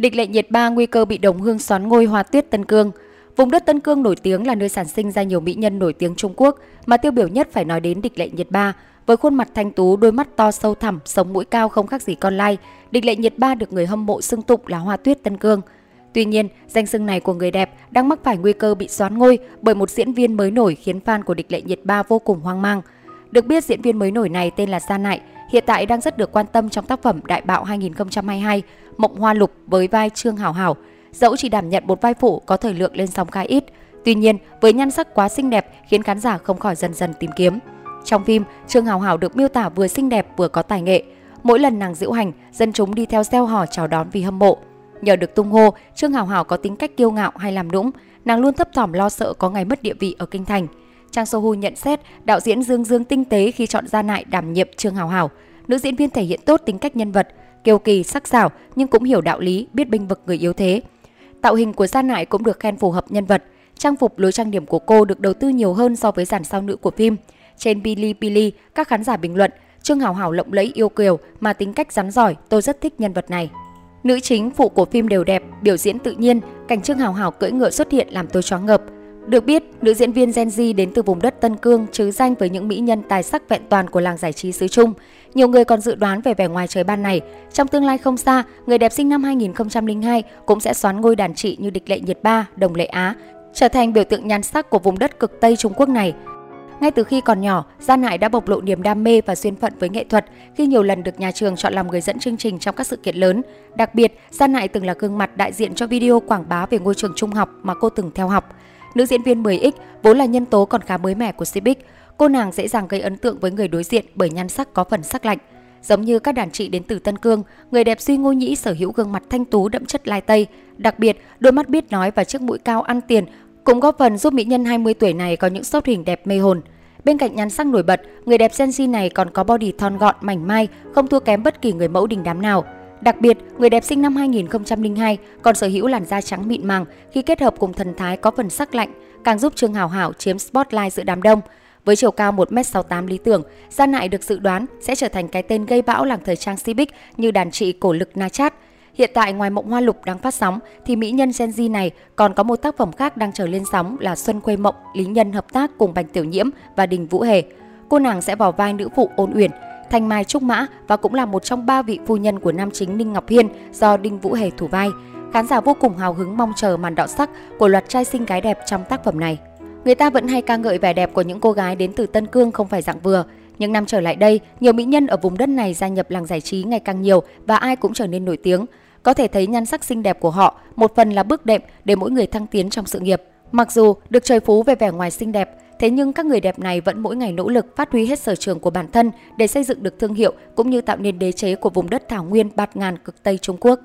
Địch lệ nhiệt ba nguy cơ bị đồng hương xoán ngôi hoa tuyết Tân Cương. Vùng đất Tân Cương nổi tiếng là nơi sản sinh ra nhiều mỹ nhân nổi tiếng Trung Quốc, mà tiêu biểu nhất phải nói đến địch lệ nhiệt ba. Với khuôn mặt thanh tú, đôi mắt to sâu thẳm, sống mũi cao không khác gì con lai, địch lệ nhiệt ba được người hâm mộ xưng tụng là hoa tuyết Tân Cương. Tuy nhiên, danh xưng này của người đẹp đang mắc phải nguy cơ bị xoán ngôi bởi một diễn viên mới nổi khiến fan của địch lệ nhiệt ba vô cùng hoang mang. Được biết diễn viên mới nổi này tên là Gia Nại, hiện tại đang rất được quan tâm trong tác phẩm Đại bạo 2022, Mộng Hoa Lục với vai Trương Hảo Hảo. Dẫu chỉ đảm nhận một vai phụ có thời lượng lên sóng khá ít, tuy nhiên với nhan sắc quá xinh đẹp khiến khán giả không khỏi dần dần tìm kiếm. Trong phim, Trương Hảo Hảo được miêu tả vừa xinh đẹp vừa có tài nghệ. Mỗi lần nàng diễu hành, dân chúng đi theo xeo hò chào đón vì hâm mộ. Nhờ được tung hô, Trương Hảo Hảo có tính cách kiêu ngạo hay làm nũng, nàng luôn thấp thỏm lo sợ có ngày mất địa vị ở kinh thành. Trang Sohu nhận xét đạo diễn Dương Dương tinh tế khi chọn Gia Nại đảm nhiệm Trương Hào Hảo. Nữ diễn viên thể hiện tốt tính cách nhân vật, kiêu kỳ, sắc sảo nhưng cũng hiểu đạo lý, biết binh vực người yếu thế. Tạo hình của Gia Nại cũng được khen phù hợp nhân vật. Trang phục lối trang điểm của cô được đầu tư nhiều hơn so với dàn sao nữ của phim. Trên Bilibili, các khán giả bình luận, Trương Hảo Hảo lộng lẫy yêu kiều mà tính cách rắn giỏi, tôi rất thích nhân vật này. Nữ chính phụ của phim đều đẹp, biểu diễn tự nhiên, cảnh Trương Hảo Hảo cưỡi ngựa xuất hiện làm tôi choáng ngợp. Được biết, nữ diễn viên Gen Z đến từ vùng đất Tân Cương chứ danh với những mỹ nhân tài sắc vẹn toàn của làng giải trí xứ Trung. Nhiều người còn dự đoán về vẻ ngoài trời ban này. Trong tương lai không xa, người đẹp sinh năm 2002 cũng sẽ xoán ngôi đàn trị như địch lệ nhiệt ba, đồng lệ Á, trở thành biểu tượng nhan sắc của vùng đất cực Tây Trung Quốc này. Ngay từ khi còn nhỏ, Gia Nại đã bộc lộ niềm đam mê và duyên phận với nghệ thuật khi nhiều lần được nhà trường chọn làm người dẫn chương trình trong các sự kiện lớn. Đặc biệt, Gia Nại từng là gương mặt đại diện cho video quảng bá về ngôi trường trung học mà cô từng theo học. Nữ diễn viên 10X vốn là nhân tố còn khá mới mẻ của cbiz, Cô nàng dễ dàng gây ấn tượng với người đối diện bởi nhan sắc có phần sắc lạnh. Giống như các đàn chị đến từ Tân Cương, người đẹp Duy Ngô Nhĩ sở hữu gương mặt thanh tú đậm chất lai tây. Đặc biệt, đôi mắt biết nói và chiếc mũi cao ăn tiền cũng góp phần giúp mỹ nhân 20 tuổi này có những shot hình đẹp mê hồn. Bên cạnh nhan sắc nổi bật, người đẹp Gen Z này còn có body thon gọn, mảnh mai, không thua kém bất kỳ người mẫu đình đám nào. Đặc biệt, người đẹp sinh năm 2002 còn sở hữu làn da trắng mịn màng khi kết hợp cùng thần thái có phần sắc lạnh, càng giúp Trương Hảo Hảo chiếm spotlight giữa đám đông. Với chiều cao 1m68 lý tưởng, Gia Nại được dự đoán sẽ trở thành cái tên gây bão làng thời trang Civic như đàn chị cổ lực Na Chat. Hiện tại ngoài Mộng Hoa Lục đang phát sóng thì mỹ nhân Gen Z này còn có một tác phẩm khác đang trở lên sóng là Xuân Quê Mộng, Lý Nhân hợp tác cùng bành Tiểu Nhiễm và Đình Vũ Hề. Cô nàng sẽ vào vai nữ phụ ôn uyển, Thanh Mai Trúc Mã và cũng là một trong ba vị phu nhân của nam chính Ninh Ngọc Hiên do Đinh Vũ Hề thủ vai. Khán giả vô cùng hào hứng mong chờ màn đọ sắc của loạt trai xinh gái đẹp trong tác phẩm này. Người ta vẫn hay ca ngợi vẻ đẹp của những cô gái đến từ Tân Cương không phải dạng vừa. Những năm trở lại đây, nhiều mỹ nhân ở vùng đất này gia nhập làng giải trí ngày càng nhiều và ai cũng trở nên nổi tiếng. Có thể thấy nhan sắc xinh đẹp của họ một phần là bước đệm để mỗi người thăng tiến trong sự nghiệp. Mặc dù được trời phú về vẻ ngoài xinh đẹp, thế nhưng các người đẹp này vẫn mỗi ngày nỗ lực phát huy hết sở trường của bản thân để xây dựng được thương hiệu cũng như tạo nên đế chế của vùng đất thảo nguyên bạt ngàn cực Tây Trung Quốc.